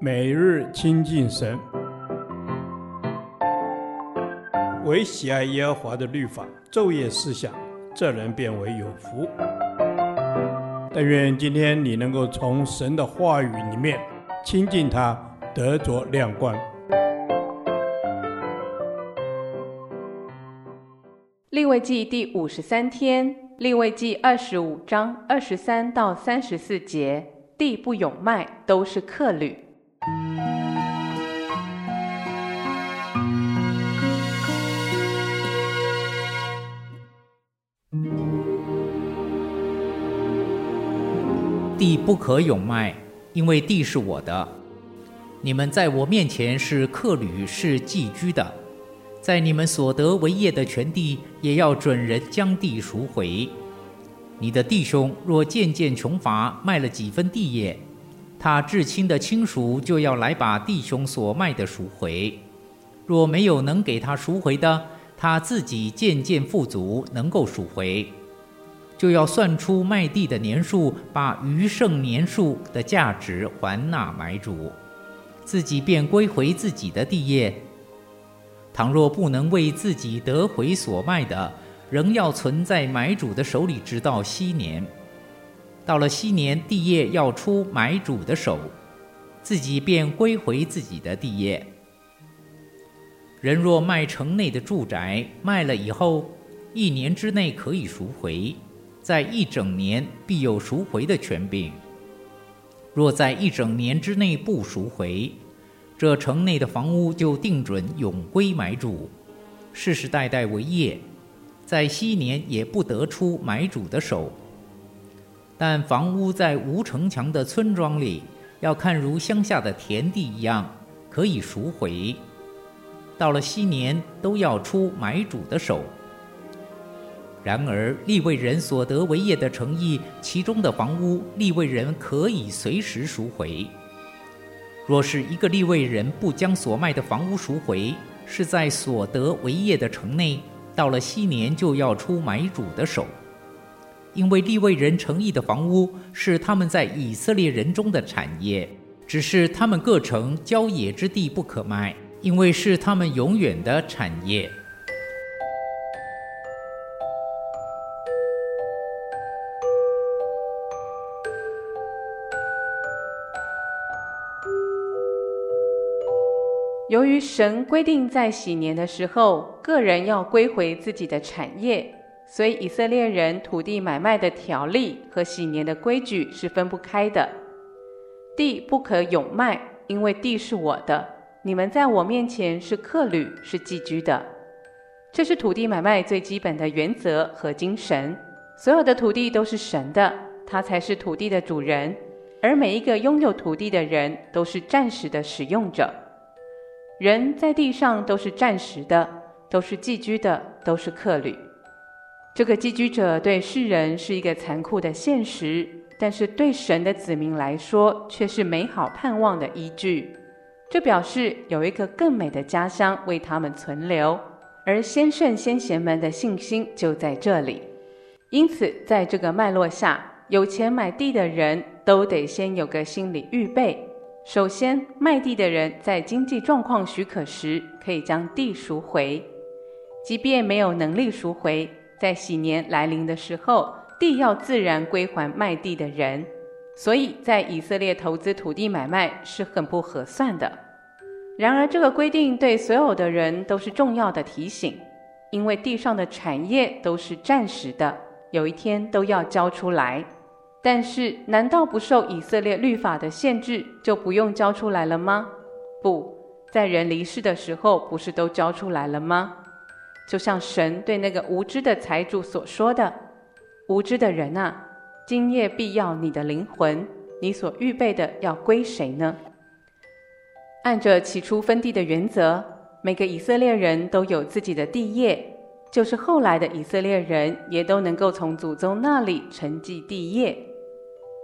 每日亲近神，唯喜爱耶和华的律法，昼夜思想，这人便为有福。但愿今天你能够从神的话语里面亲近他，得着亮光。立位记第五十三天，立位记二十五章二十三到三十四节，地不永卖，都是客旅。地不可永卖，因为地是我的。你们在我面前是客旅，是寄居的。在你们所得为业的全地，也要准人将地赎回。你的弟兄若渐渐穷乏，卖了几分地业，他至亲的亲属就要来把弟兄所卖的赎回。若没有能给他赎回的，他自己渐渐富足，能够赎回。就要算出卖地的年数，把余剩年数的价值还那买主，自己便归回自己的地业。倘若不能为自己得回所卖的，仍要存在买主的手里，直到禧年。到了禧年，地业要出买主的手，自己便归回自己的地业。人若卖城内的住宅，卖了以后，一年之内可以赎回。在一整年必有赎回的权柄。若在一整年之内不赎回，这城内的房屋就定准永归买主，世世代代为业，在昔年也不得出买主的手。但房屋在无城墙的村庄里，要看如乡下的田地一样，可以赎回。到了昔年，都要出买主的手。然而，利未人所得为业的城邑，其中的房屋，利未人可以随时赎回。若是一个利未人不将所卖的房屋赎回，是在所得为业的城内，到了昔年就要出买主的手，因为利未人诚意的房屋是他们在以色列人中的产业，只是他们各城郊野之地不可卖，因为是他们永远的产业。由于神规定在禧年的时候，个人要归回自己的产业，所以以色列人土地买卖的条例和禧年的规矩是分不开的。地不可永卖，因为地是我的，你们在我面前是客旅，是寄居的。这是土地买卖最基本的原则和精神。所有的土地都是神的，他才是土地的主人，而每一个拥有土地的人都是暂时的使用者。人在地上都是暂时的，都是寄居的，都是客旅。这个寄居者对世人是一个残酷的现实，但是对神的子民来说却是美好盼望的依据。这表示有一个更美的家乡为他们存留，而先圣先贤们的信心就在这里。因此，在这个脉络下，有钱买地的人都得先有个心理预备。首先，卖地的人在经济状况许可时，可以将地赎回；即便没有能力赎回，在禧年来临的时候，地要自然归还卖地的人。所以在以色列投资土地买卖是很不合算的。然而，这个规定对所有的人都是重要的提醒，因为地上的产业都是暂时的，有一天都要交出来。但是，难道不受以色列律法的限制，就不用交出来了吗？不，在人离世的时候，不是都交出来了吗？就像神对那个无知的财主所说的：“无知的人啊，今夜必要你的灵魂，你所预备的要归谁呢？”按着起初分地的原则，每个以色列人都有自己的地业，就是后来的以色列人也都能够从祖宗那里承继地业。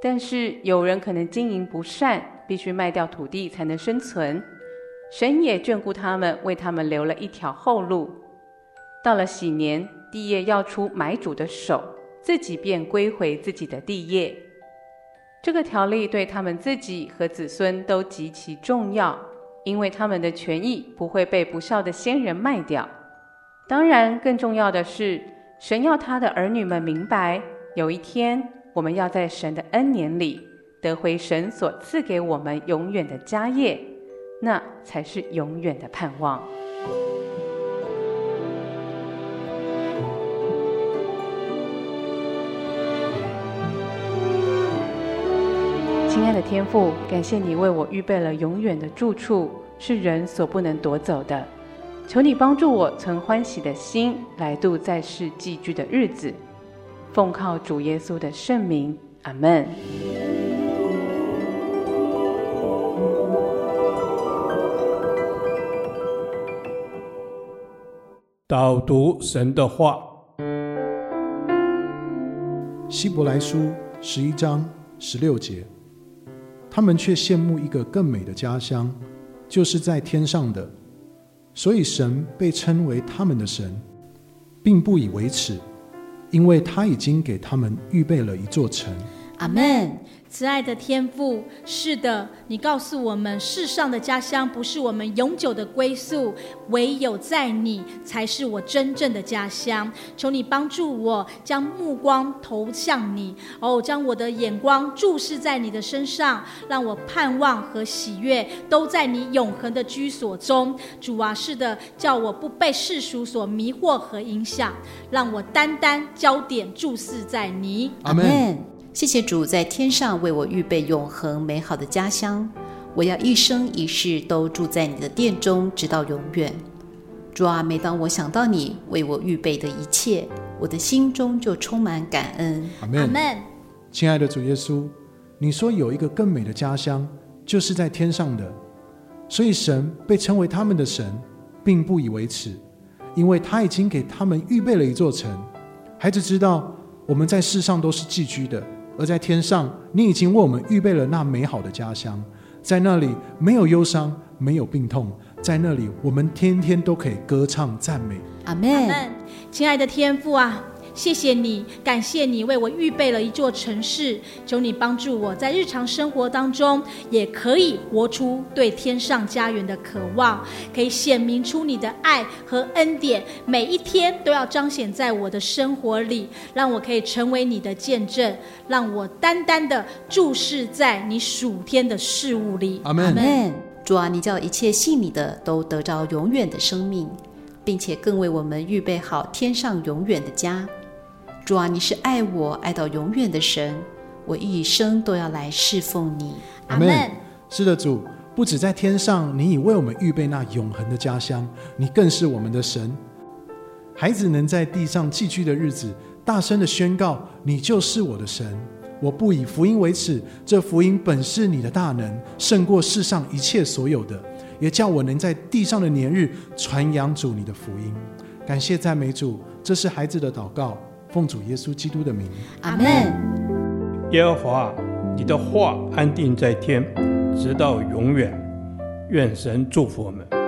但是有人可能经营不善，必须卖掉土地才能生存。神也眷顾他们，为他们留了一条后路。到了禧年，地业要出买主的手，自己便归回自己的地业。这个条例对他们自己和子孙都极其重要，因为他们的权益不会被不孝的先人卖掉。当然，更重要的是，神要他的儿女们明白，有一天我们要在神的恩年里得回神所赐给我们永远的家业，那才是永远的盼望。亲爱的天父，感谢你为我预备了永远的住处，是人所不能夺走的。求你帮助我存欢喜的心来度在世寄居的日子，奉靠主耶稣的圣名，阿门。导读神的话，希伯来书十一章十六节。他们却羡慕一个更美的家乡，就是在天上的。所以神被称为他们的神，并不以为耻，因为他已经给他们预备了一座城。阿门。慈爱的天父，是的，你告诉我们，世上的家乡不是我们永久的归宿，唯有在你才是我真正的家乡。求你帮助我，将目光投向你，哦，将我的眼光注视在你的身上，让我盼望和喜悦都在你永恒的居所中。主啊，是的，叫我不被世俗所迷惑和影响，让我单单焦点注视在你。阿门。谢谢主在天上为我预备永恒美好的家乡，我要一生一世都住在你的殿中，直到永远。主啊，每当我想到你为我预备的一切，我的心中就充满感恩。阿门。亲爱的主耶稣，你说有一个更美的家乡，就是在天上的，所以神被称为他们的神，并不以为耻，因为他已经给他们预备了一座城。孩子知道我们在世上都是寄居的。而在天上，你已经为我们预备了那美好的家乡，在那里没有忧伤，没有病痛，在那里我们天天都可以歌唱赞美。阿门。亲爱的天父啊。谢谢你，感谢你为我预备了一座城市。求你帮助我在日常生活当中，也可以活出对天上家园的渴望，可以显明出你的爱和恩典。每一天都要彰显在我的生活里，让我可以成为你的见证，让我单单的注视在你属天的事物里。阿门。主啊，你叫一切信你的都得着永远的生命，并且更为我们预备好天上永远的家。主啊，你是爱我爱到永远的神，我一生都要来侍奉你。阿门。是的，主，不止在天上，你已为我们预备那永恒的家乡，你更是我们的神。孩子能在地上寄居的日子，大声的宣告：你就是我的神。我不以福音为耻，这福音本是你的大能，胜过世上一切所有的，也叫我能在地上的年日传扬主你的福音。感谢赞美主，这是孩子的祷告。奉主耶稣基督的名，阿门。耶和华，你的话安定在天，直到永远。愿神祝福我们。